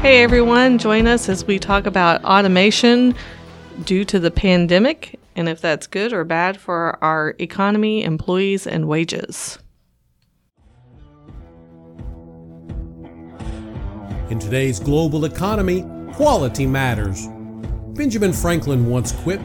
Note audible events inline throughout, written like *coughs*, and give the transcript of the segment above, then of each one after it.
Hey everyone, join us as we talk about automation due to the pandemic and if that's good or bad for our economy, employees, and wages. In today's global economy, quality matters. Benjamin Franklin once quipped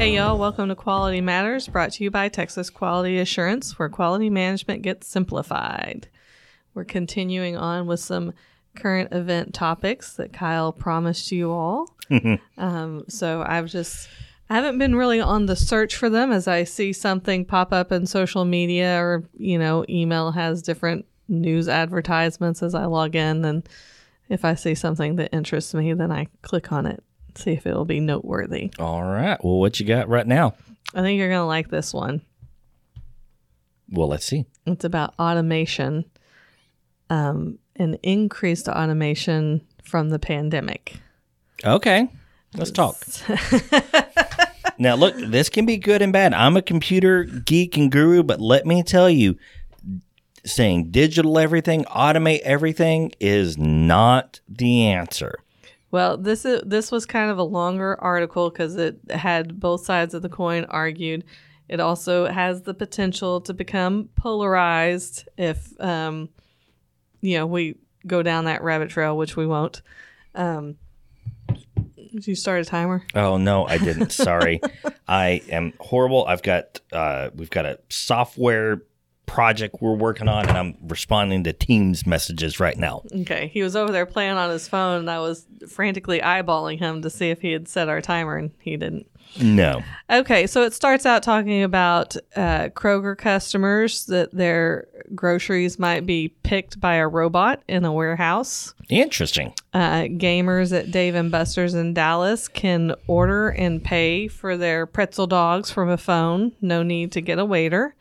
Hey y'all, welcome to Quality Matters, brought to you by Texas Quality Assurance, where quality management gets simplified. We're continuing on with some current event topics that Kyle promised you all. *laughs* um, so I've just I haven't been really on the search for them as I see something pop up in social media or you know email has different news advertisements as I log in and if I see something that interests me then I click on it see if it'll be noteworthy. All right. Well, what you got right now? I think you're going to like this one. Well, let's see. It's about automation. Um, and increased automation from the pandemic. Okay, let's talk. *laughs* now, look, this can be good and bad. I'm a computer geek and guru, but let me tell you, saying digital everything, automate everything is not the answer. Well, this is this was kind of a longer article because it had both sides of the coin argued. It also has the potential to become polarized if um, you know, we go down that rabbit trail, which we won't. Um, did you start a timer? Oh no, I didn't. Sorry, *laughs* I am horrible. I've got uh, we've got a software project we're working on, and I'm responding to Teams messages right now. Okay, he was over there playing on his phone, and I was frantically eyeballing him to see if he had set our timer, and he didn't. No. Okay, so it starts out talking about uh, Kroger customers that their groceries might be picked by a robot in a warehouse. Interesting. Uh, gamers at Dave and Buster's in Dallas can order and pay for their pretzel dogs from a phone. No need to get a waiter.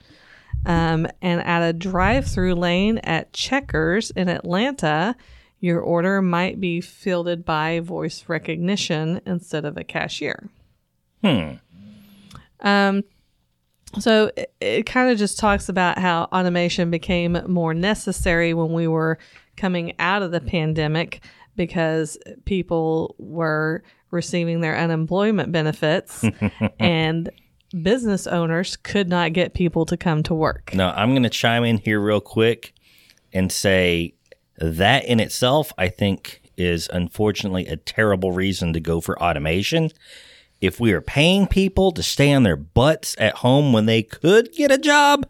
Um, and at a drive-through lane at Checkers in Atlanta, your order might be fielded by voice recognition instead of a cashier. Hmm. Um, so it, it kind of just talks about how automation became more necessary when we were coming out of the pandemic because people were receiving their unemployment benefits *laughs* and business owners could not get people to come to work. Now, I'm going to chime in here real quick and say that in itself, I think, is unfortunately a terrible reason to go for automation if we are paying people to stay on their butts at home when they could get a job,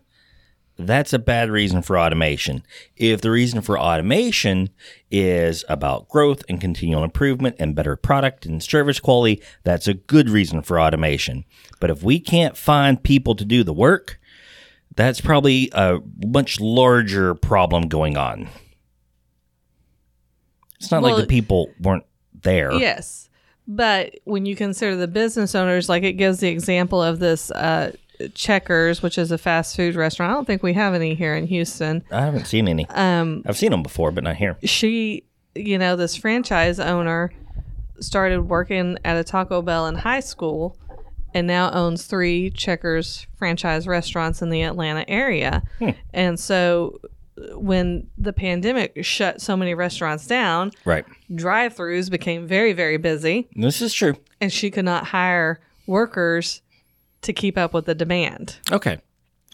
that's a bad reason for automation. If the reason for automation is about growth and continual improvement and better product and service quality, that's a good reason for automation. But if we can't find people to do the work, that's probably a much larger problem going on. It's not well, like the people weren't there. Yes. But when you consider the business owners, like it gives the example of this uh, Checkers, which is a fast food restaurant. I don't think we have any here in Houston. I haven't seen any. Um, I've seen them before, but not here. She, you know, this franchise owner started working at a Taco Bell in high school and now owns three Checkers franchise restaurants in the Atlanta area. Hmm. And so when the pandemic shut so many restaurants down, right? Drive-throughs became very, very busy. This is true, and she could not hire workers to keep up with the demand. Okay,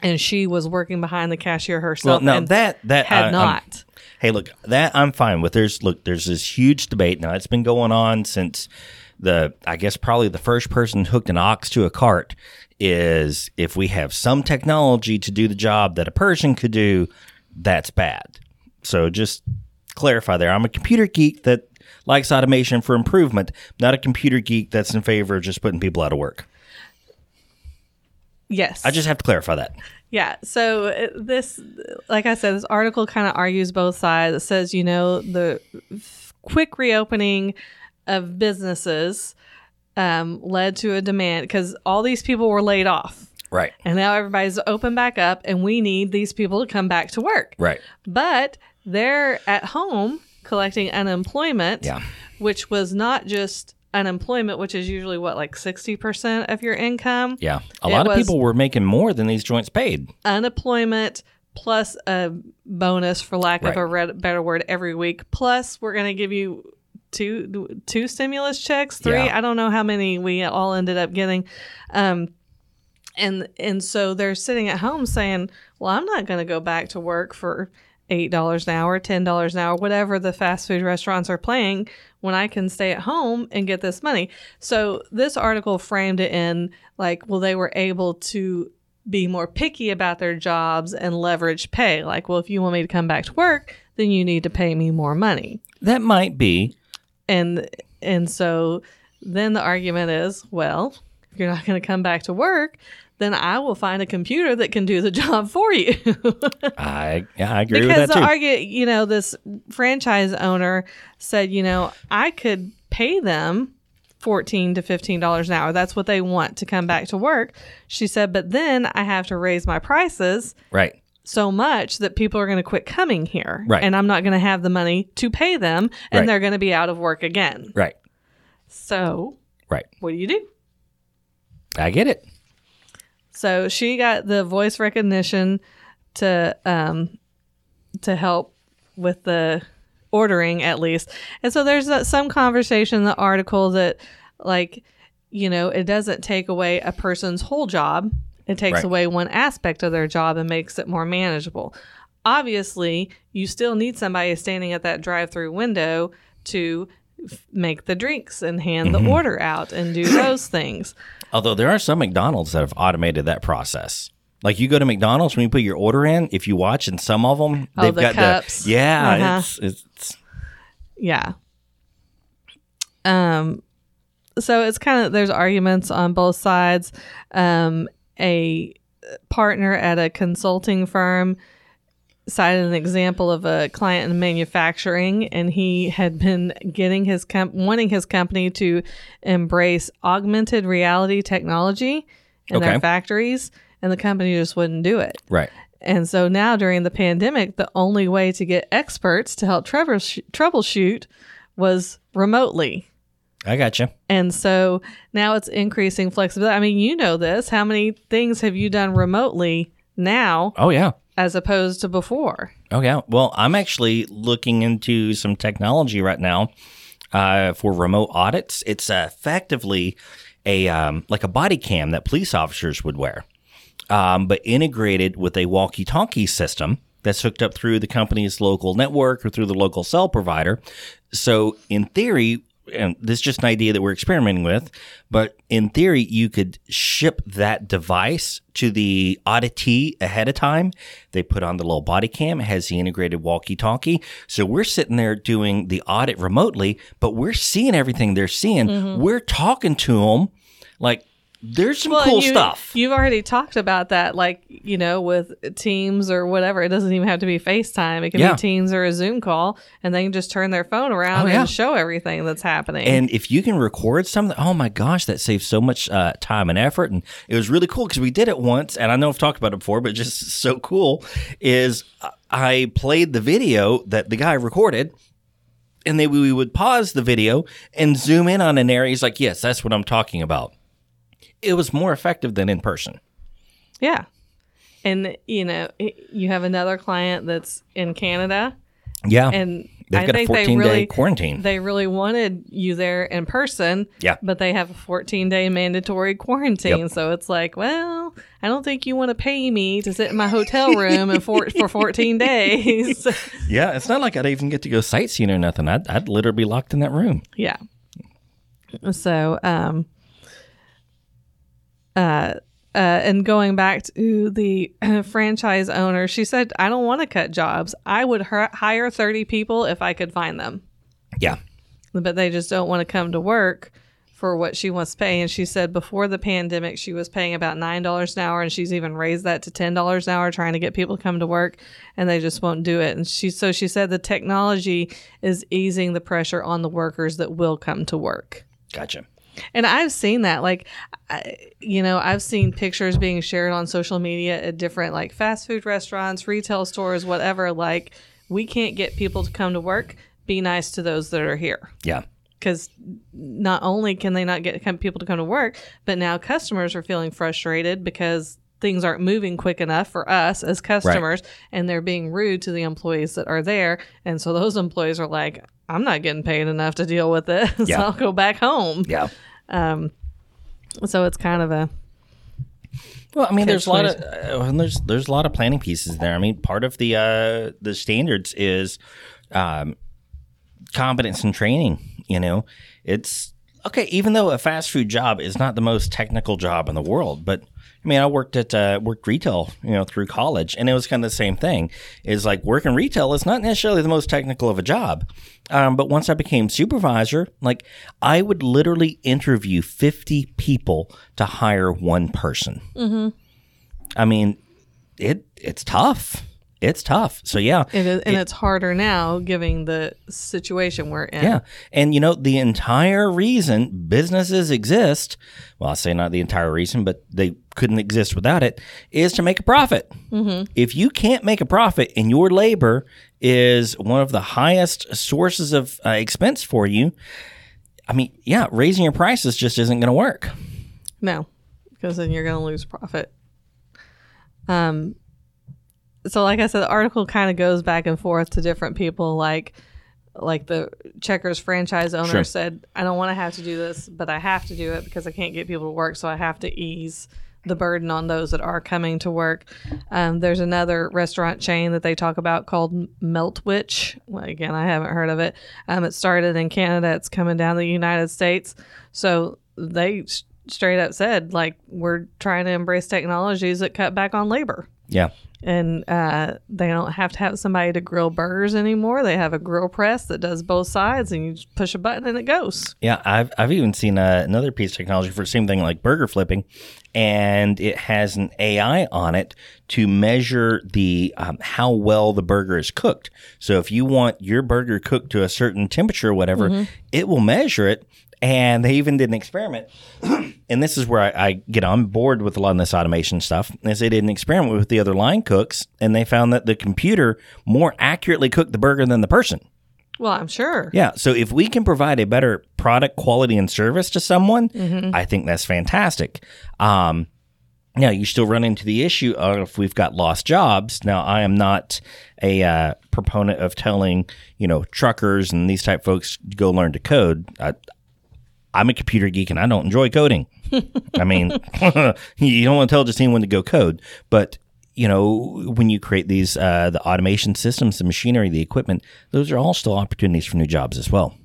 and she was working behind the cashier herself. Well, now that that had I, not. I'm, hey, look, that I'm fine with. There's look, there's this huge debate now. It's been going on since the I guess probably the first person hooked an ox to a cart is if we have some technology to do the job that a person could do that's bad. So just clarify there. I'm a computer geek that likes automation for improvement, not a computer geek that's in favor of just putting people out of work. Yes. I just have to clarify that. Yeah. So uh, this, like I said, this article kind of argues both sides. It says, you know, the quick reopening of businesses um, led to a demand because all these people were laid off. Right. And now everybody's open back up, and we need these people to come back to work. Right. But they're at home collecting unemployment, Yeah. which was not just unemployment, which is usually what, like 60% of your income? Yeah. A It lot of people were making more than these joints paid. unemployment plus a bonus for lack of a red, better word every week plus we're going to give you two two stimulus checks three Yeah. i don't know how many we all ended up getting um and and so they're sitting at home saying well i'm not going to go back to work for eight dollars an hour ten dollars an hour whatever the fast food restaurants are paying when i can stay at home and get this money. So this article framed it in like well they were able to be more picky about their jobs and leverage pay. Like well if you want me to come back to work then you need to pay me more money. That might be. and and so then the argument is well if you're not going to come back to work then i will find a computer that can do the *laughs* job for you I yeah, I agree because with the that too. argument you know this franchise owner said you know i could pay them 14 to 15 dollars an hour that's what they want to come back to work she said but then i have to raise my prices right. so much that people are going to quit coming here Right. and i'm not going to have the money to pay them and Right. they're going to be out of work again Right. so Right. what do you do I get it. So she got the voice recognition to um to help with the ordering at least. And so there's some conversation in the article that like you know, it doesn't take away a person's whole job. It takes Right. away one aspect of their job and makes it more manageable. Obviously, you still need somebody standing at that drive-through window to make the drinks and hand the order out and do *coughs* those things. Although there are some McDonald's that have automated that process. Like you go to McDonald's when you put your order in, if you watch in some of them, Oh, they've the got cups. the yeah, Uh-huh. it's, it's Yeah. Um so it's kind of there's arguments on both sides. Um a partner at a consulting firm cited an example of a client in manufacturing and he had been getting his com- wanting his company to embrace augmented reality technology in Okay. their factories and the company just wouldn't do it. right. And so now during the pandemic, the only way to get experts to help troubleshoot, troubleshoot was remotely. I got you. And so now it's increasing flexibility. I mean, you know this. How many things have you done remotely now Oh yeah. As opposed to before? Oh yeah. Well, I'm actually looking into some technology right now uh, for remote audits. It's uh, effectively a um, like a body cam that police officers would wear, um, but integrated with a walkie-talkie system that's hooked up through the company's local network or through the local cell provider. So, in theory, and this is just an idea that we're experimenting with, but in theory, you could ship that device to the auditee ahead of time. They put on the little body cam, it has the integrated walkie talkie. So we're sitting there doing the audit remotely, but we're seeing everything they're seeing. Mm-hmm. We're talking to them like there's some cool and you, stuff. You've already talked about that, like, you know, with Teams or whatever. It doesn't even have to be FaceTime. It can Yeah. be Teams or a Zoom call, and they can just turn their phone around Oh, yeah. and show everything that's happening. And if you can record something, oh my gosh, that saves so much uh, time and effort. And it was really cool because we did it once, and I know I've talked about it before, but just so cool is I played the video that the guy recorded. And then we would pause the video and zoom in on an area. He's like, "Yes, that's what I'm talking about." It was more effective than in person. Yeah. And, you know, you have another client that's in Canada, Yeah, and they've I got a think 14 they day really, quarantine. they really wanted you there in person. Yeah. But they have a 14 day mandatory quarantine. Yep. So it's like, well, I don't think you want to pay me to sit in my hotel room and for, for 14 *laughs* days. yeah, it's not like I'd even get to go sightseeing or nothing. I'd, I'd literally be locked in that room. Yeah. So, um, uh, uh, and going back to the *clears throat* franchise owner, she said, I don't want to cut jobs. I would hi- hire 30 people if I could find them, Yeah, but they just don't want to come to work for what she wants to pay. And she said before the pandemic, she was paying about $9 an hour, and she's even raised that to $10 an hour, trying to get people to come to work, and they just won't do it. And she, so she said the technology is easing the pressure on the workers that will come to work. Gotcha. And I've seen that, like, I, you know, I've seen pictures being shared on social media at different, like, fast food restaurants, retail stores, whatever. Like, we can't get people to come to work. Be nice to those that are here Yeah. because not only can they not get people to come to work, but now customers are feeling frustrated because things aren't moving quick enough for us as customers, and they're being rude to the employees that are there. And so those employees are like, "I'm not getting paid enough to deal with this. *laughs* Yeah. I'll go back home." Yeah. um So it's kind of a Well, I mean, there's a lot of uh, and there's there's a lot of planning pieces there. I mean, part of the uh, the standards is um, competence and training. You know, it's okay. Even though a fast food job is not the most technical job in the world, but I mean, I worked at uh, worked retail, you know, through college, and it was kind of the same thing. Is like working retail is not necessarily the most technical of a job, um, but once I became supervisor, like I would literally interview fifty people to hire one person. I mean, it it's tough. It's tough. So yeah, it is, and it's harder now given the situation we're in. yeah. And you know, the entire reason businesses exist, well, I say not the entire reason, but they couldn't exist without it, is to make a profit. If you can't make a profit and your labor is one of the highest sources of uh, expense for you, I mean, yeah, raising your prices just isn't going to work. No, because then you're going to lose profit. Um, so like I said, the article kind of goes back and forth to different people. Like, like the Checkers franchise owner Sure. said, "I don't want to have to do this, but I have to do it because I can't get people to work, so I have to ease." The burden on those that are coming to work. Um, there's another restaurant chain that they talk about called Meltwich. Well, again, I haven't heard of it. Um, it started in Canada. It's coming down the United States. So they straight up said, like, we're trying to embrace technologies that cut back on labor. Yeah. And uh, they don't have to have somebody to grill burgers anymore. They have a grill press that does both sides, and you just push a button and it goes. Yeah, I've I've even seen uh, another piece of technology for the same thing like burger flipping, and it has an AI on it to measure the um, how well the burger is cooked. So if you want your burger cooked to a certain temperature or whatever, it will measure it. And they even did an experiment, *clears throat* and this is where I, I get on board with a lot of this automation stuff. Is they did an experiment with the other line cooks, and they found that the computer more accurately cooked the burger than the person. Well, I'm sure. Yeah. So if we can provide a better product quality and service to someone, Mm-hmm. I think that's fantastic. Um, now you still run into the issue of if we've got lost jobs. Now I am not a uh, proponent of telling you know truckers and these type folks go learn to code. I, I'm a computer geek and I don't enjoy coding. I mean, *laughs* you don't want to tell just anyone to go code, but you know, when you create these uh, the automation systems, the machinery, the equipment, those are all still opportunities for new jobs as well.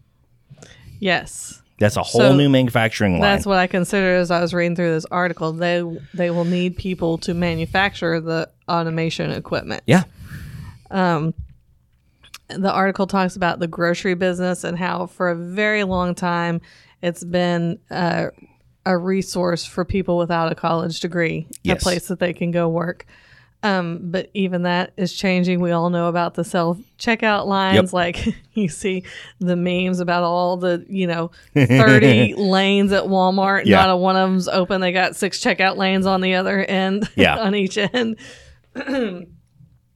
Yes. That's a whole So, new manufacturing line. That's what I consider as I was reading through this article. They they will need people to manufacture the automation equipment. yeah, Um, the article talks about the grocery business and how for a very long time it's been uh, a resource for people without a college degree, Yes. a place that they can go work. Um, but even that is changing. We all know about the self checkout lines. Yep. Like *laughs* you see the memes about all the, you know, *laughs* 30 lanes at Walmart. Yeah. Not a one of them's open. They got six checkout lanes on the other end, *laughs* Yeah. on each end *clears throat*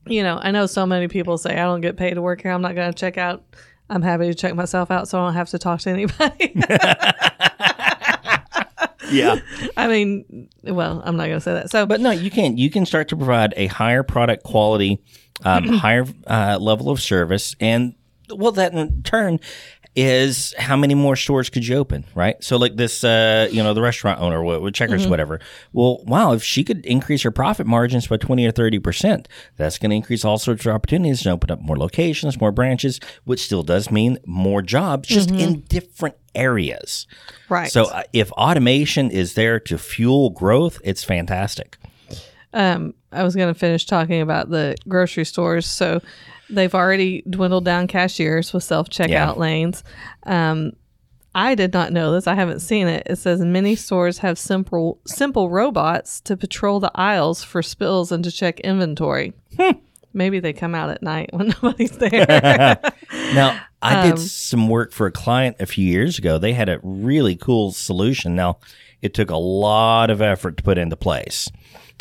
you know, I know so many people say I don't get paid to work here. I'm not going to check out. I'm happy to check myself out, so I don't have to talk to anybody. *laughs* *laughs* yeah. I mean, well, I'm not going to say that. So, But no, you can you can start to provide a higher product quality, um, *clears throat* higher uh, level of service, and well, that in turn is how many more stores could you open, right? So, like this, uh, you know, the restaurant owner with, Checkers, whatever. Well, wow, if she could increase her profit margins by twenty or thirty percent, that's going to increase all sorts of opportunities and open up more locations, more branches, which still does mean more jobs, just in different areas. right. So, uh, if automation is there to fuel growth, it's fantastic. um, I was going to finish talking about the grocery stores. So, they've already dwindled down cashiers with self checkout Yeah. lanes. Um, I did not know this. I haven't seen it. It says many stores have simple simple robots to patrol the aisles for spills and to check inventory. Maybe they come out at night when *laughs* nobody's there. *laughs* Now, I Um, did some work for a client a few years ago. They had a really cool solution. Now, it took a lot of effort to put into place,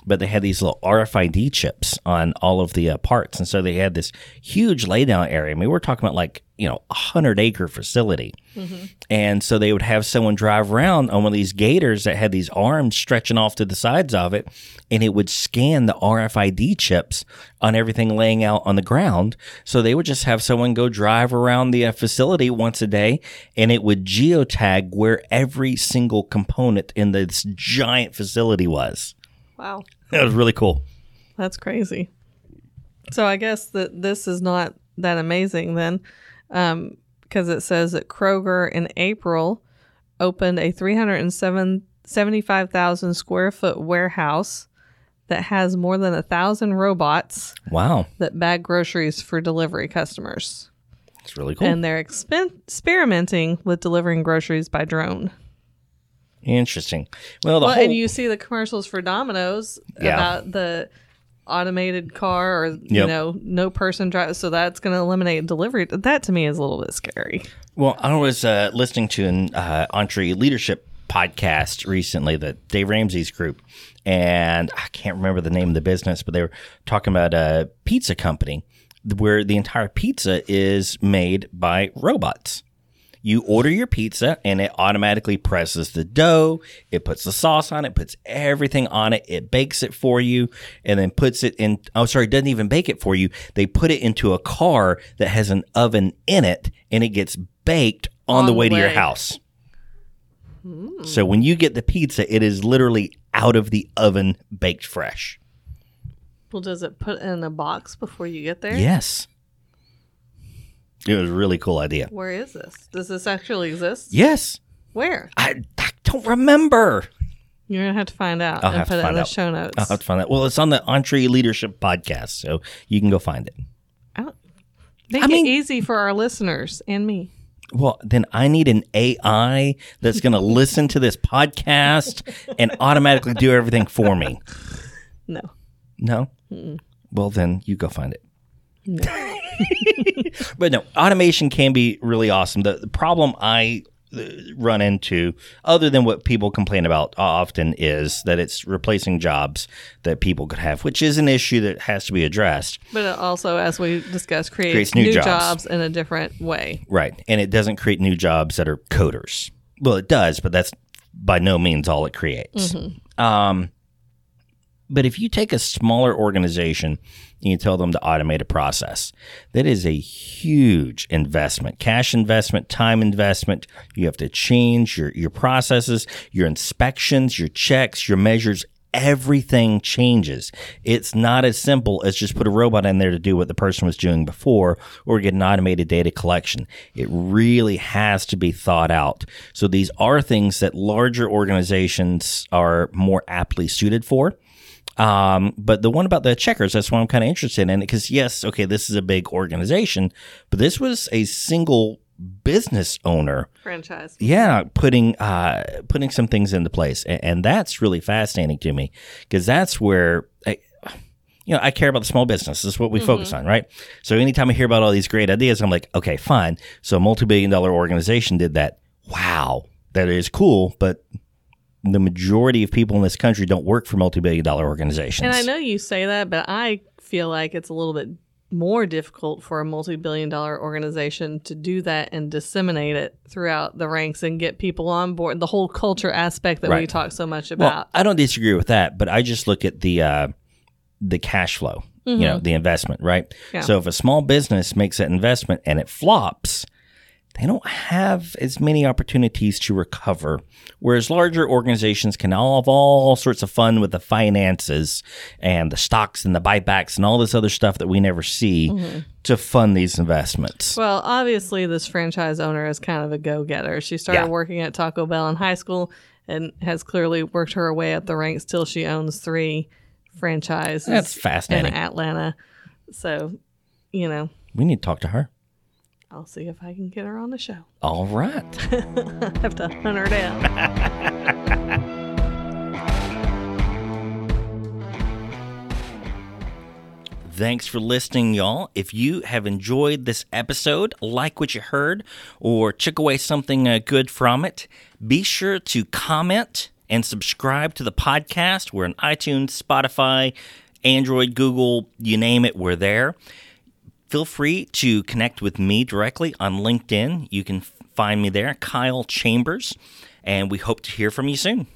but they had these little RFID chips on all of the uh, parts. And so they had this huge laydown area. I mean, we're talking about like, you know, a hundred acre facility. And so they would have someone drive around on one of these gators that had these arms stretching off to the sides of it, and it would scan the RFID chips on everything laying out on the ground. So they would just have someone go drive around the uh, facility once a day, and it would geotag where every single component in this giant facility was. Wow. That was really cool. That's crazy. So I guess that this is not that amazing then, um, because it says that Kroger in April opened a 375,000 square foot warehouse that has more than a thousand robots Wow. that bag groceries for delivery customers. It's really cool. And they're expen- experimenting with delivering groceries by drone. Interesting. Well, the Well, whole and you see the commercials for Domino's Yeah. about the automated car or you Yep. know no person drive so that's going to eliminate delivery that to me is a little bit scary Well, I was uh, listening to an uh, EntreLeadership podcast recently, the Dave Ramsey's group, and I can't remember the name of the business, but they were talking about a pizza company where the entire pizza is made by robots. You order your pizza and it automatically presses the dough. It puts the sauce on it, puts everything on it. It bakes it for you and then puts it in. Oh, sorry, It doesn't even bake it for you. They put it into a car that has an oven in it and it gets baked on, On the the way to your way. house. Hmm. So when you get the pizza, it is literally out of the oven, baked fresh. well does it put in a box before you get there Yes. It was a really cool idea. where is this does this actually exist Yes. where I, I don't remember. you're going to have to find out I'll and have put to it in find the out. show notes I'll have to find that. Well, it's on the EntreLeadership podcast, so you can go find it. I make I mean- it easy for our listeners and me Well, then I need an AI that's going *laughs* to listen to this podcast and automatically do everything for me. no No? Well, then you go find it. *laughs* but no, automation can be really awesome. The, the problem I uh, run into, other than what people complain about often, is that it's replacing jobs that people could have, which is an issue that has to be addressed. but it also as we discussed creates, Creates new new, jobs. jobs in a different way Right. And it doesn't create new jobs that are coders. Well, it does, but that's by no means all it creates. Um, but if you take a smaller organization and you tell them to automate a process, that is a huge investment cash investment, time investment. You have to change your, your processes, your inspections, your checks, your measures. Everything changes. It's not as simple as just put a robot in there to do what the person was doing before or get an automated data collection. It really has to be thought out. So these are things that larger organizations are more aptly suited for. Um, but the one about the checkers, that's what I'm kind of interested in because yes, okay, this is a big organization, but this was a single business owner franchise. Yeah putting uh putting some things into place and, and that's really fascinating to me because that's where I, you know i care about the small business this is what we focus on right? So anytime i hear about all these great ideas i'm like okay fine. So a multi-billion dollar organization did that. Wow that is cool but the majority of people in this country don't work for multi-billion dollar organizations And I know you say that, but I feel like it's a little bit more difficult for a multi billion dollar organization to do that and disseminate it throughout the ranks and get people on board. The whole culture aspect that we talk so much Well, about. I don't disagree with that, but I just look at the uh, the cash flow, you know, the investment, right? Mm-hmm. Yeah. So if a small business makes that investment and it flops, they don't have as many opportunities to recover. Whereas larger organizations can all have all sorts of fun with the finances and the stocks and the buybacks and all this other stuff that we never see Mm-hmm. to fund these investments. Well, obviously, this franchise owner is kind of a go getter. She started Yeah. working at Taco Bell in high school and has clearly worked her way up the ranks till she owns three franchises. That's fascinating. In Atlanta. So, you know, we need to talk to her. I'll see if I can get her on the show. *laughs* All right. I have to hunt her down. *laughs* Thanks for listening, y'all. If you have enjoyed this episode, like what you heard, or took away something uh, good from it, be sure to comment and subscribe to the podcast. We're on iTunes, Spotify, Android, Google, you name it, we're there. Feel free to connect with me directly on LinkedIn. You can find me there, Kyle Chambers, and we hope to hear from you soon.